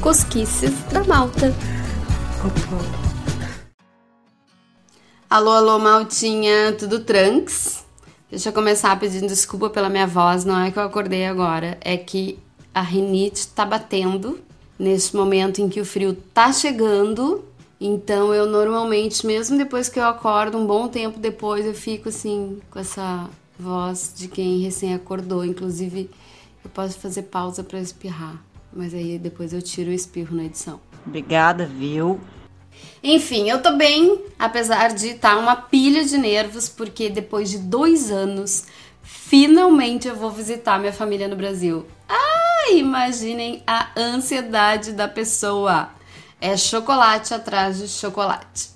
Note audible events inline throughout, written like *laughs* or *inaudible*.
Cosquices da Malta. Alô, alô, Maltinha, tudo tranks? Deixa eu começar pedindo desculpa pela minha voz, não é que eu acordei agora, é que a rinite tá batendo neste momento em que o frio tá chegando. Então eu normalmente, mesmo depois que eu acordo, um bom tempo depois, eu fico assim, com essa voz de quem recém acordou. Inclusive, eu posso fazer pausa para espirrar mas aí depois eu tiro o espirro na edição. Obrigada, viu? Enfim, eu tô bem, apesar de estar tá uma pilha de nervos, porque depois de dois anos, finalmente eu vou visitar minha família no Brasil. Ah, imaginem a ansiedade da pessoa. É chocolate atrás de chocolate.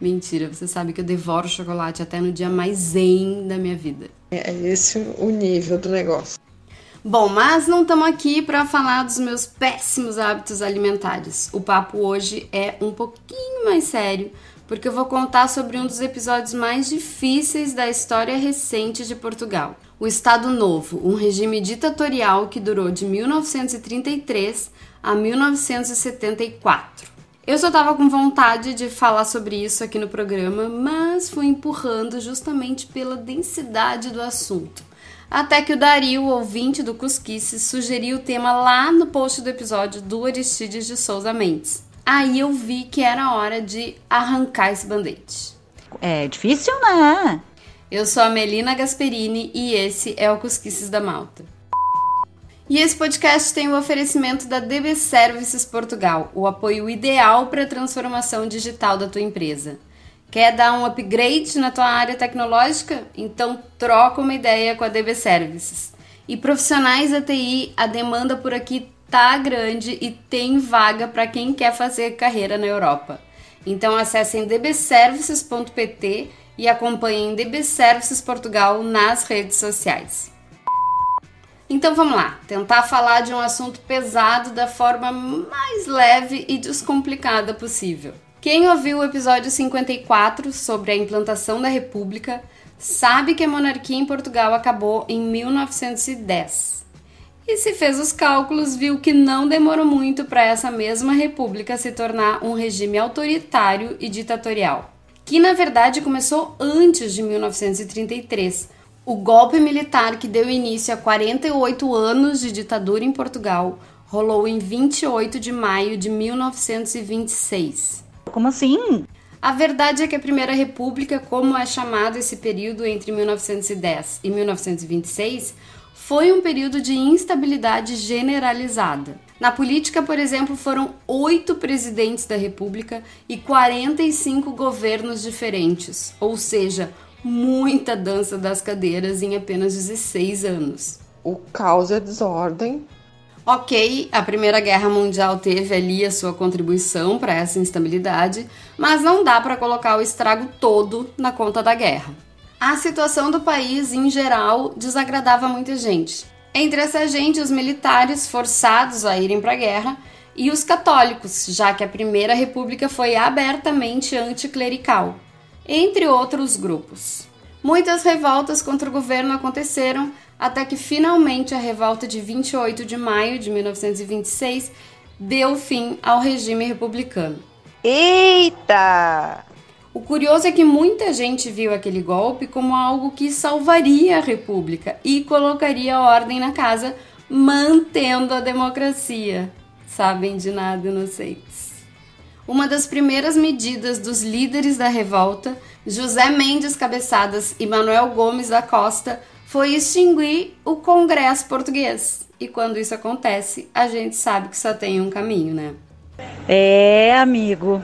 Mentira, você sabe que eu devoro chocolate até no dia mais zen da minha vida. É esse o nível do negócio. Bom, mas não estamos aqui para falar dos meus péssimos hábitos alimentares. O papo hoje é um pouquinho mais sério, porque eu vou contar sobre um dos episódios mais difíceis da história recente de Portugal. O Estado Novo, um regime ditatorial que durou de 1933 a 1974. Eu só estava com vontade de falar sobre isso aqui no programa, mas fui empurrando justamente pela densidade do assunto. Até que o Dario, ouvinte do Cusquice, sugeriu o tema lá no post do episódio do Aristides de Souza Mendes. Aí eu vi que era hora de arrancar esse band-aid. É difícil, né? Eu sou a Melina Gasperini e esse é o Cusquices da Malta. E esse podcast tem o oferecimento da DB Services Portugal, o apoio ideal para a transformação digital da tua empresa. Quer dar um upgrade na tua área tecnológica? Então troca uma ideia com a DB Services. E profissionais da TI, a demanda por aqui tá grande e tem vaga para quem quer fazer carreira na Europa. Então acessem dbservices.pt e acompanhem DB Services Portugal nas redes sociais. Então vamos lá, tentar falar de um assunto pesado da forma mais leve e descomplicada possível. Quem ouviu o episódio 54 sobre a implantação da República sabe que a monarquia em Portugal acabou em 1910. E se fez os cálculos, viu que não demorou muito para essa mesma república se tornar um regime autoritário e ditatorial, que na verdade começou antes de 1933. O golpe militar que deu início a 48 anos de ditadura em Portugal rolou em 28 de maio de 1926. Como assim? A verdade é que a Primeira República, como é chamado esse período entre 1910 e 1926, foi um período de instabilidade generalizada. Na política, por exemplo, foram oito presidentes da República e 45 governos diferentes, ou seja, muita dança das cadeiras em apenas 16 anos. O caos e a desordem Ok, a Primeira Guerra Mundial teve ali a sua contribuição para essa instabilidade, mas não dá para colocar o estrago todo na conta da guerra. A situação do país, em geral, desagradava muita gente. Entre essa gente, os militares forçados a irem para a guerra e os católicos, já que a Primeira República foi abertamente anticlerical, entre outros grupos. Muitas revoltas contra o governo aconteceram, até que finalmente a revolta de 28 de maio de 1926 deu fim ao regime republicano. Eita! O curioso é que muita gente viu aquele golpe como algo que salvaria a república e colocaria ordem na casa, mantendo a democracia. Sabem de nada, inocentes. Uma das primeiras medidas dos líderes da revolta, José Mendes Cabeçadas e Manuel Gomes da Costa, foi extinguir o Congresso Português. E quando isso acontece, a gente sabe que só tem um caminho, né? É, amigo.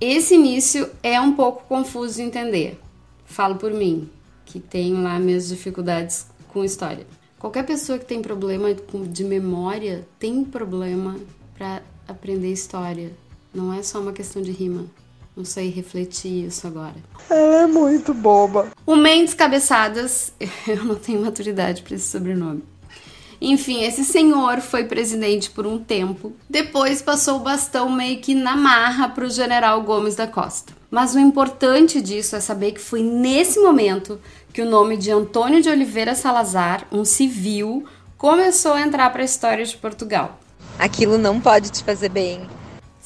Esse início é um pouco confuso de entender. Falo por mim, que tenho lá minhas dificuldades com história. Qualquer pessoa que tem problema de memória tem problema para aprender história. Não é só uma questão de rima. Não sei refletir isso agora. Ela é muito boba. O Mendes Cabeçadas, *laughs* eu não tenho maturidade para esse sobrenome. Enfim, esse senhor foi presidente por um tempo, depois passou o bastão meio que na marra para o general Gomes da Costa. Mas o importante disso é saber que foi nesse momento que o nome de Antônio de Oliveira Salazar, um civil, começou a entrar para a história de Portugal. Aquilo não pode te fazer bem.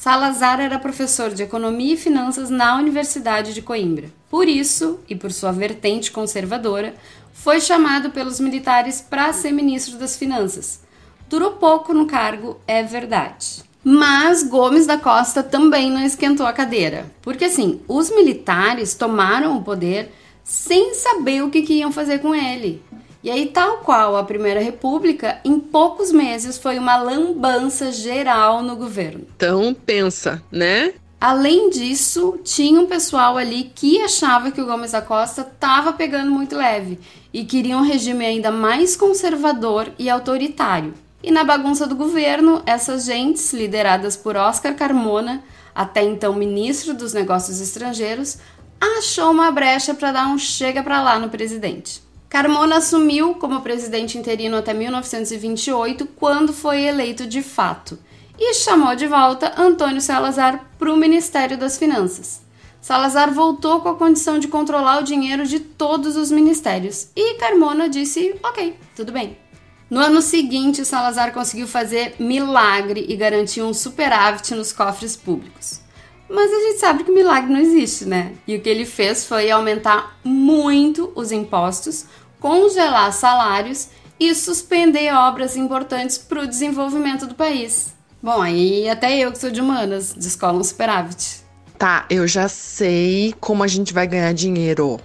Salazar era professor de Economia e Finanças na Universidade de Coimbra. Por isso, e por sua vertente conservadora, foi chamado pelos militares para ser ministro das Finanças. Durou pouco no cargo, é verdade. Mas Gomes da Costa também não esquentou a cadeira, porque assim, os militares tomaram o poder sem saber o que, que iam fazer com ele. E aí, tal qual a Primeira República, em poucos meses foi uma lambança geral no governo. Então, pensa, né? Além disso, tinha um pessoal ali que achava que o Gomes da Costa estava pegando muito leve e queria um regime ainda mais conservador e autoritário. E na bagunça do governo, essas gentes, lideradas por Oscar Carmona, até então ministro dos Negócios Estrangeiros, achou uma brecha para dar um chega para lá no presidente. Carmona assumiu como presidente interino até 1928, quando foi eleito de fato, e chamou de volta Antônio Salazar para o Ministério das Finanças. Salazar voltou com a condição de controlar o dinheiro de todos os ministérios, e Carmona disse: ok, tudo bem. No ano seguinte, Salazar conseguiu fazer milagre e garantir um superávit nos cofres públicos. Mas a gente sabe que milagre não existe, né? E o que ele fez foi aumentar muito os impostos, congelar salários e suspender obras importantes para o desenvolvimento do país. Bom, aí até eu que sou de humanas, descola um superávit. Tá, eu já sei como a gente vai ganhar dinheiro.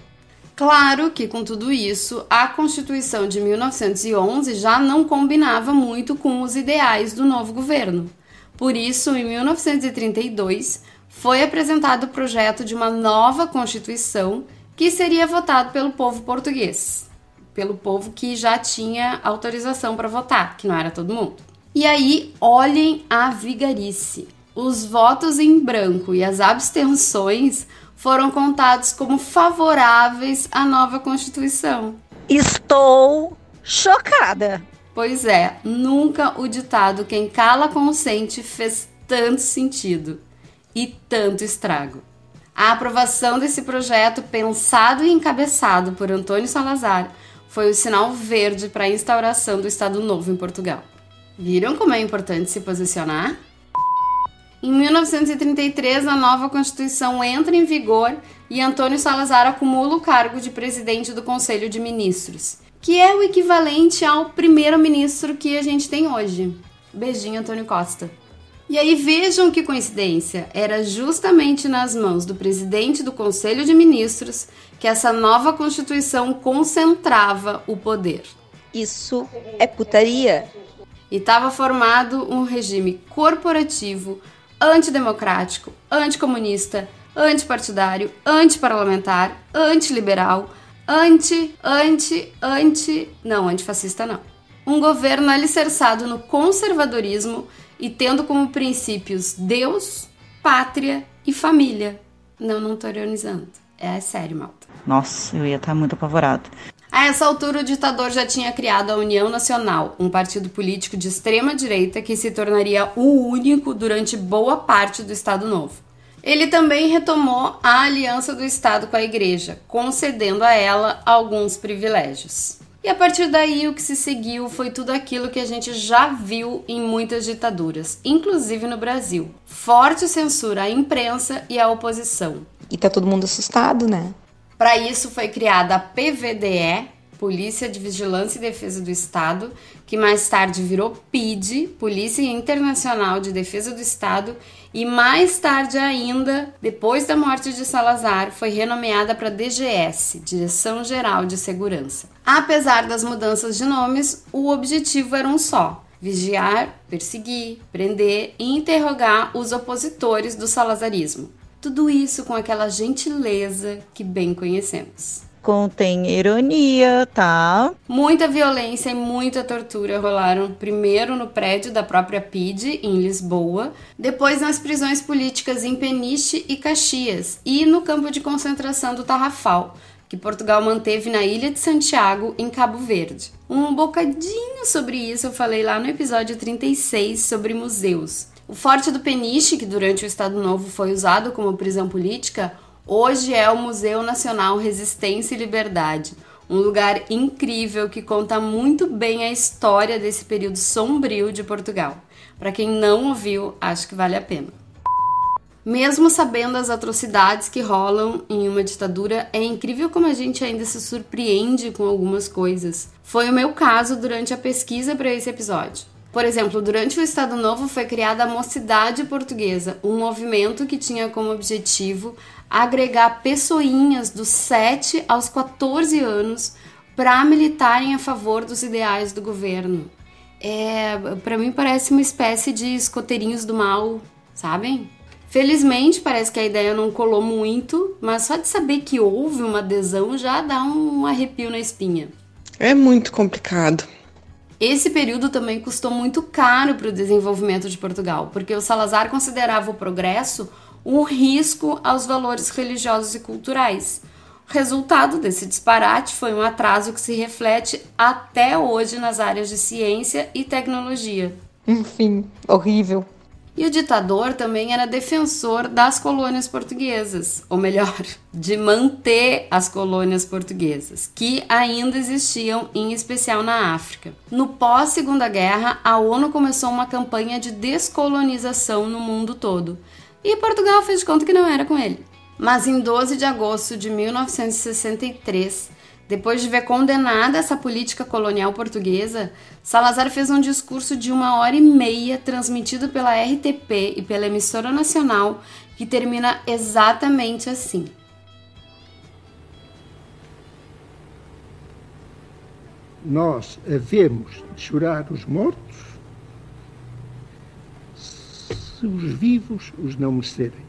Claro que, com tudo isso, a Constituição de 1911 já não combinava muito com os ideais do novo governo. Por isso, em 1932, foi apresentado o projeto de uma nova Constituição que seria votado pelo povo português, pelo povo que já tinha autorização para votar, que não era todo mundo. E aí, olhem a vigarice. Os votos em branco e as abstenções foram contados como favoráveis à nova Constituição. Estou chocada. Pois é, nunca o ditado quem cala consente fez tanto sentido e tanto estrago. A aprovação desse projeto, pensado e encabeçado por Antônio Salazar, foi o sinal verde para a instauração do Estado Novo em Portugal. Viram como é importante se posicionar? Em 1933, a nova Constituição entra em vigor e Antônio Salazar acumula o cargo de presidente do Conselho de Ministros, que é o equivalente ao primeiro-ministro que a gente tem hoje. Beijinho, Antônio Costa. E aí vejam que coincidência, era justamente nas mãos do presidente do Conselho de Ministros que essa nova Constituição concentrava o poder. Isso é putaria. E estava formado um regime corporativo antidemocrático, anticomunista, antipartidário, antiparlamentar, antiliberal, anti, anti, anti. Não, antifascista não. Um governo alicerçado no conservadorismo e tendo como princípios Deus, pátria e família. Não, não tô ironizando. É sério, malta. Nossa, eu ia estar muito apavorado. A essa altura, o ditador já tinha criado a União Nacional, um partido político de extrema direita que se tornaria o único durante boa parte do Estado Novo. Ele também retomou a aliança do Estado com a Igreja, concedendo a ela alguns privilégios. E a partir daí, o que se seguiu foi tudo aquilo que a gente já viu em muitas ditaduras, inclusive no Brasil: forte censura à imprensa e à oposição. E tá todo mundo assustado, né? Para isso foi criada a PVDE, Polícia de Vigilância e Defesa do Estado, que mais tarde virou PID, Polícia Internacional de Defesa do Estado, e mais tarde ainda, depois da morte de Salazar, foi renomeada para DGS, Direção Geral de Segurança. Apesar das mudanças de nomes, o objetivo era um só: vigiar, perseguir, prender e interrogar os opositores do salazarismo. Tudo isso com aquela gentileza que bem conhecemos. Contém ironia, tá? Muita violência e muita tortura rolaram primeiro no prédio da própria PID, em Lisboa, depois nas prisões políticas em Peniche e Caxias e no campo de concentração do Tarrafal, que Portugal manteve na ilha de Santiago, em Cabo Verde. Um bocadinho sobre isso eu falei lá no episódio 36 sobre museus. O Forte do Peniche, que durante o Estado Novo foi usado como prisão política, hoje é o Museu Nacional Resistência e Liberdade, um lugar incrível que conta muito bem a história desse período sombrio de Portugal. Para quem não ouviu, acho que vale a pena. Mesmo sabendo as atrocidades que rolam em uma ditadura, é incrível como a gente ainda se surpreende com algumas coisas. Foi o meu caso durante a pesquisa para esse episódio. Por exemplo, durante o Estado Novo foi criada a Mocidade Portuguesa, um movimento que tinha como objetivo agregar pessoinhas dos 7 aos 14 anos para militarem a favor dos ideais do governo. É, para mim parece uma espécie de escoteirinhos do mal, sabem? Felizmente, parece que a ideia não colou muito, mas só de saber que houve uma adesão já dá um arrepio na espinha. É muito complicado. Esse período também custou muito caro para o desenvolvimento de Portugal, porque o Salazar considerava o progresso um risco aos valores religiosos e culturais. O resultado desse disparate foi um atraso que se reflete até hoje nas áreas de ciência e tecnologia. Enfim, horrível. E o ditador também era defensor das colônias portuguesas, ou melhor, de manter as colônias portuguesas, que ainda existiam, em especial na África. No pós-Segunda Guerra, a ONU começou uma campanha de descolonização no mundo todo, e Portugal fez de conta que não era com ele. Mas em 12 de agosto de 1963, depois de ver condenada essa política colonial portuguesa, Salazar fez um discurso de uma hora e meia transmitido pela RTP e pela emissora nacional que termina exatamente assim. Nós havemos de chorar os mortos se os vivos os não merecerem.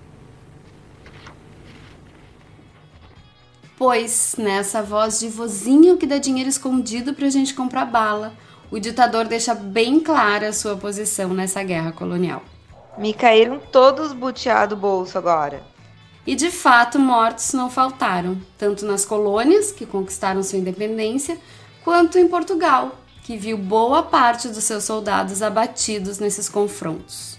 Pois, nessa voz de vozinho que dá dinheiro escondido pra gente comprar bala, o ditador deixa bem clara a sua posição nessa guerra colonial. Me caíram todos buteados do bolso agora. E de fato, mortos não faltaram, tanto nas colônias, que conquistaram sua independência, quanto em Portugal, que viu boa parte dos seus soldados abatidos nesses confrontos.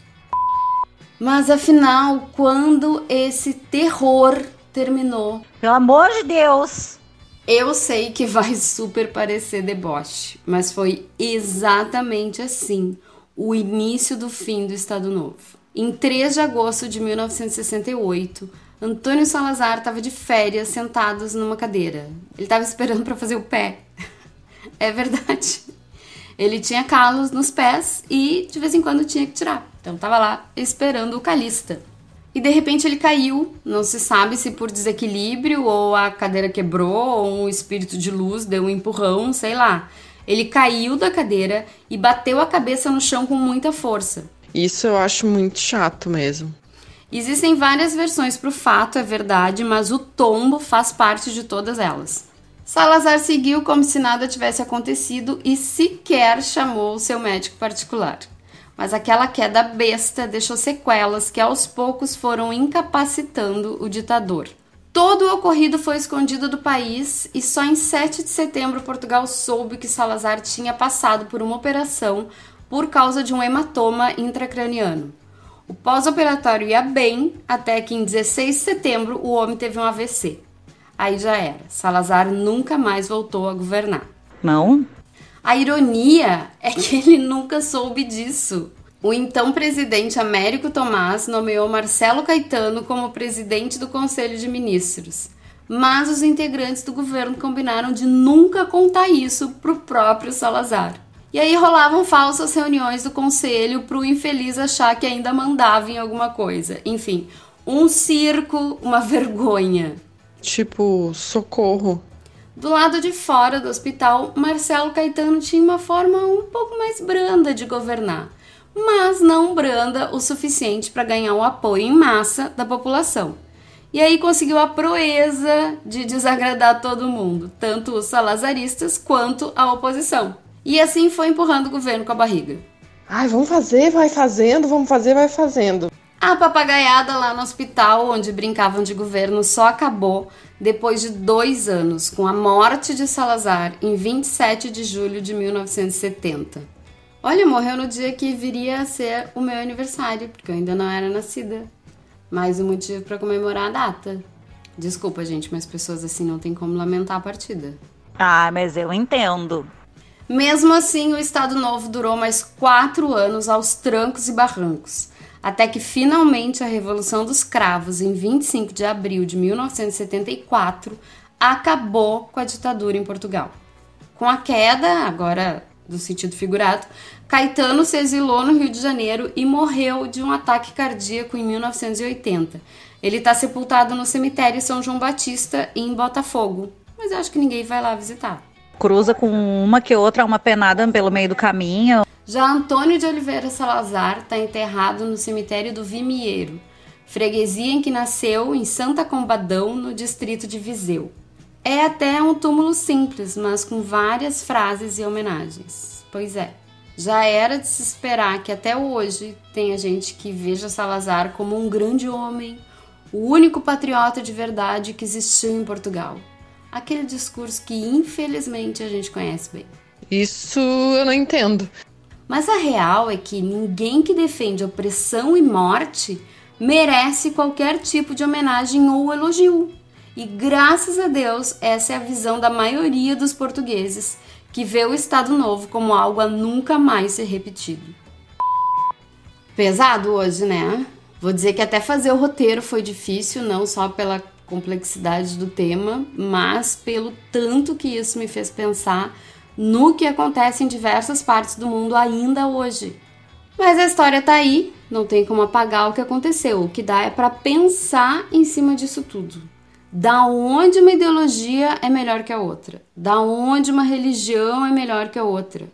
Mas afinal, quando esse terror terminou. Pelo amor de Deus! Eu sei que vai super parecer deboche, mas foi exatamente assim o início do fim do Estado Novo. Em 3 de agosto de 1968, Antônio Salazar estava de férias sentados numa cadeira. Ele estava esperando para fazer o pé. *laughs* é verdade. Ele tinha calos nos pés e de vez em quando tinha que tirar. Então estava lá esperando o calista e de repente ele caiu. Não se sabe se por desequilíbrio ou a cadeira quebrou ou um espírito de luz deu um empurrão, sei lá. Ele caiu da cadeira e bateu a cabeça no chão com muita força. Isso eu acho muito chato mesmo. Existem várias versões para o fato, é verdade, mas o tombo faz parte de todas elas. Salazar seguiu como se nada tivesse acontecido e sequer chamou o seu médico particular mas aquela queda besta deixou sequelas que aos poucos foram incapacitando o ditador. Todo o ocorrido foi escondido do país e só em 7 de setembro Portugal soube que Salazar tinha passado por uma operação por causa de um hematoma intracraniano. O pós-operatório ia bem até que em 16 de setembro o homem teve um AVC. Aí já era. Salazar nunca mais voltou a governar. Não? A ironia é que ele nunca soube disso. O então presidente Américo Tomás nomeou Marcelo Caetano como presidente do Conselho de Ministros. Mas os integrantes do governo combinaram de nunca contar isso para o próprio Salazar. E aí rolavam falsas reuniões do conselho para o infeliz achar que ainda mandava em alguma coisa. Enfim, um circo, uma *laughs* vergonha. Tipo, socorro. Do lado de fora do hospital, Marcelo Caetano tinha uma forma um pouco mais branda de governar, mas não branda o suficiente para ganhar o apoio em massa da população. E aí conseguiu a proeza de desagradar todo mundo, tanto os salazaristas quanto a oposição. E assim foi empurrando o governo com a barriga. Ai, vamos fazer, vai fazendo, vamos fazer, vai fazendo. A papagaiada lá no hospital, onde brincavam de governo, só acabou depois de dois anos, com a morte de Salazar em 27 de julho de 1970. Olha, morreu no dia que viria a ser o meu aniversário, porque eu ainda não era nascida. Mais um motivo para comemorar a data. Desculpa, gente, mas pessoas assim não tem como lamentar a partida. Ah, mas eu entendo. Mesmo assim, o Estado Novo durou mais quatro anos aos trancos e barrancos, até que finalmente a Revolução dos Cravos, em 25 de abril de 1974, acabou com a ditadura em Portugal. Com a queda, agora do sentido figurado, Caetano se exilou no Rio de Janeiro e morreu de um ataque cardíaco em 1980. Ele está sepultado no cemitério São João Batista, em Botafogo, mas eu acho que ninguém vai lá visitar cruza com uma que outra, uma penada pelo meio do caminho. Já Antônio de Oliveira Salazar está enterrado no cemitério do Vimieiro, freguesia em que nasceu em Santa Combadão, no distrito de Viseu. É até um túmulo simples, mas com várias frases e homenagens. Pois é, já era de se esperar que até hoje tenha gente que veja Salazar como um grande homem, o único patriota de verdade que existiu em Portugal aquele discurso que infelizmente a gente conhece bem. Isso eu não entendo. Mas a real é que ninguém que defende opressão e morte merece qualquer tipo de homenagem ou elogio. E graças a Deus, essa é a visão da maioria dos portugueses, que vê o Estado Novo como algo a nunca mais ser repetido. Pesado hoje, né? Vou dizer que até fazer o roteiro foi difícil, não só pela complexidade do tema, mas pelo tanto que isso me fez pensar no que acontece em diversas partes do mundo ainda hoje. Mas a história tá aí, não tem como apagar o que aconteceu. O que dá é para pensar em cima disso tudo. Da onde uma ideologia é melhor que a outra? Da onde uma religião é melhor que a outra?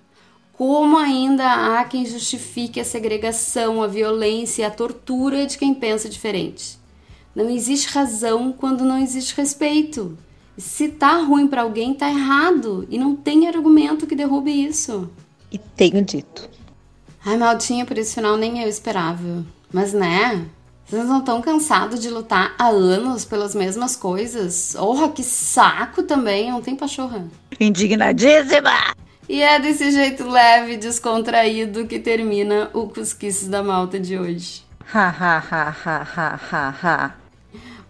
Como ainda há quem justifique a segregação, a violência e a tortura de quem pensa diferente? Não existe razão quando não existe respeito. Se tá ruim para alguém, tá errado. E não tem argumento que derrube isso. E tenho dito. Ai, Maltinha, por esse final nem eu esperava. Mas né? Vocês não estão cansados de lutar há anos pelas mesmas coisas? Orra, que saco também, não tem pachorra. Indignadíssima! E é desse jeito leve e descontraído que termina o Cusquices da Malta de hoje. Ha ha ha ha ha ha ha.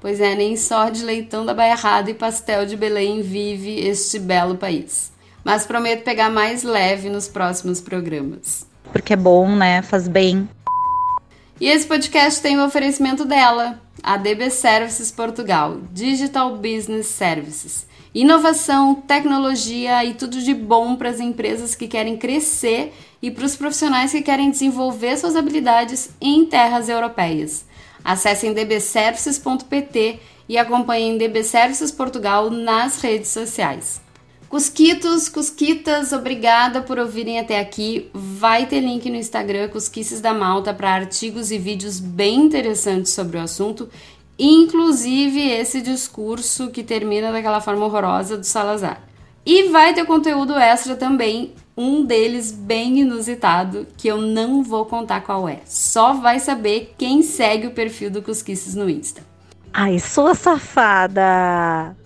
Pois é, nem só de leitão da Bairrada e pastel de Belém vive este belo país. Mas prometo pegar mais leve nos próximos programas. Porque é bom, né? Faz bem. E esse podcast tem o oferecimento dela, a DB Services Portugal, Digital Business Services. Inovação, tecnologia e tudo de bom para as empresas que querem crescer e para os profissionais que querem desenvolver suas habilidades em terras europeias. Acessem dbservices.pt e acompanhem DB Services Portugal nas redes sociais. Cusquitos, Cusquitas, obrigada por ouvirem até aqui. Vai ter link no Instagram Cusquices da Malta para artigos e vídeos bem interessantes sobre o assunto, inclusive esse discurso que termina daquela forma horrorosa do Salazar. E vai ter conteúdo extra também um deles bem inusitado, que eu não vou contar qual é. Só vai saber quem segue o perfil do Cusquices no Insta. Ai, sua safada!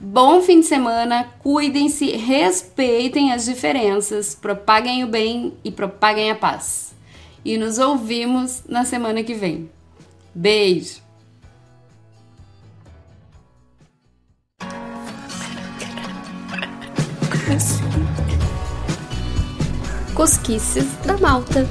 Bom fim de semana, cuidem-se, respeitem as diferenças, propaguem o bem e propaguem a paz. E nos ouvimos na semana que vem. Beijo! Cosquices da Malta.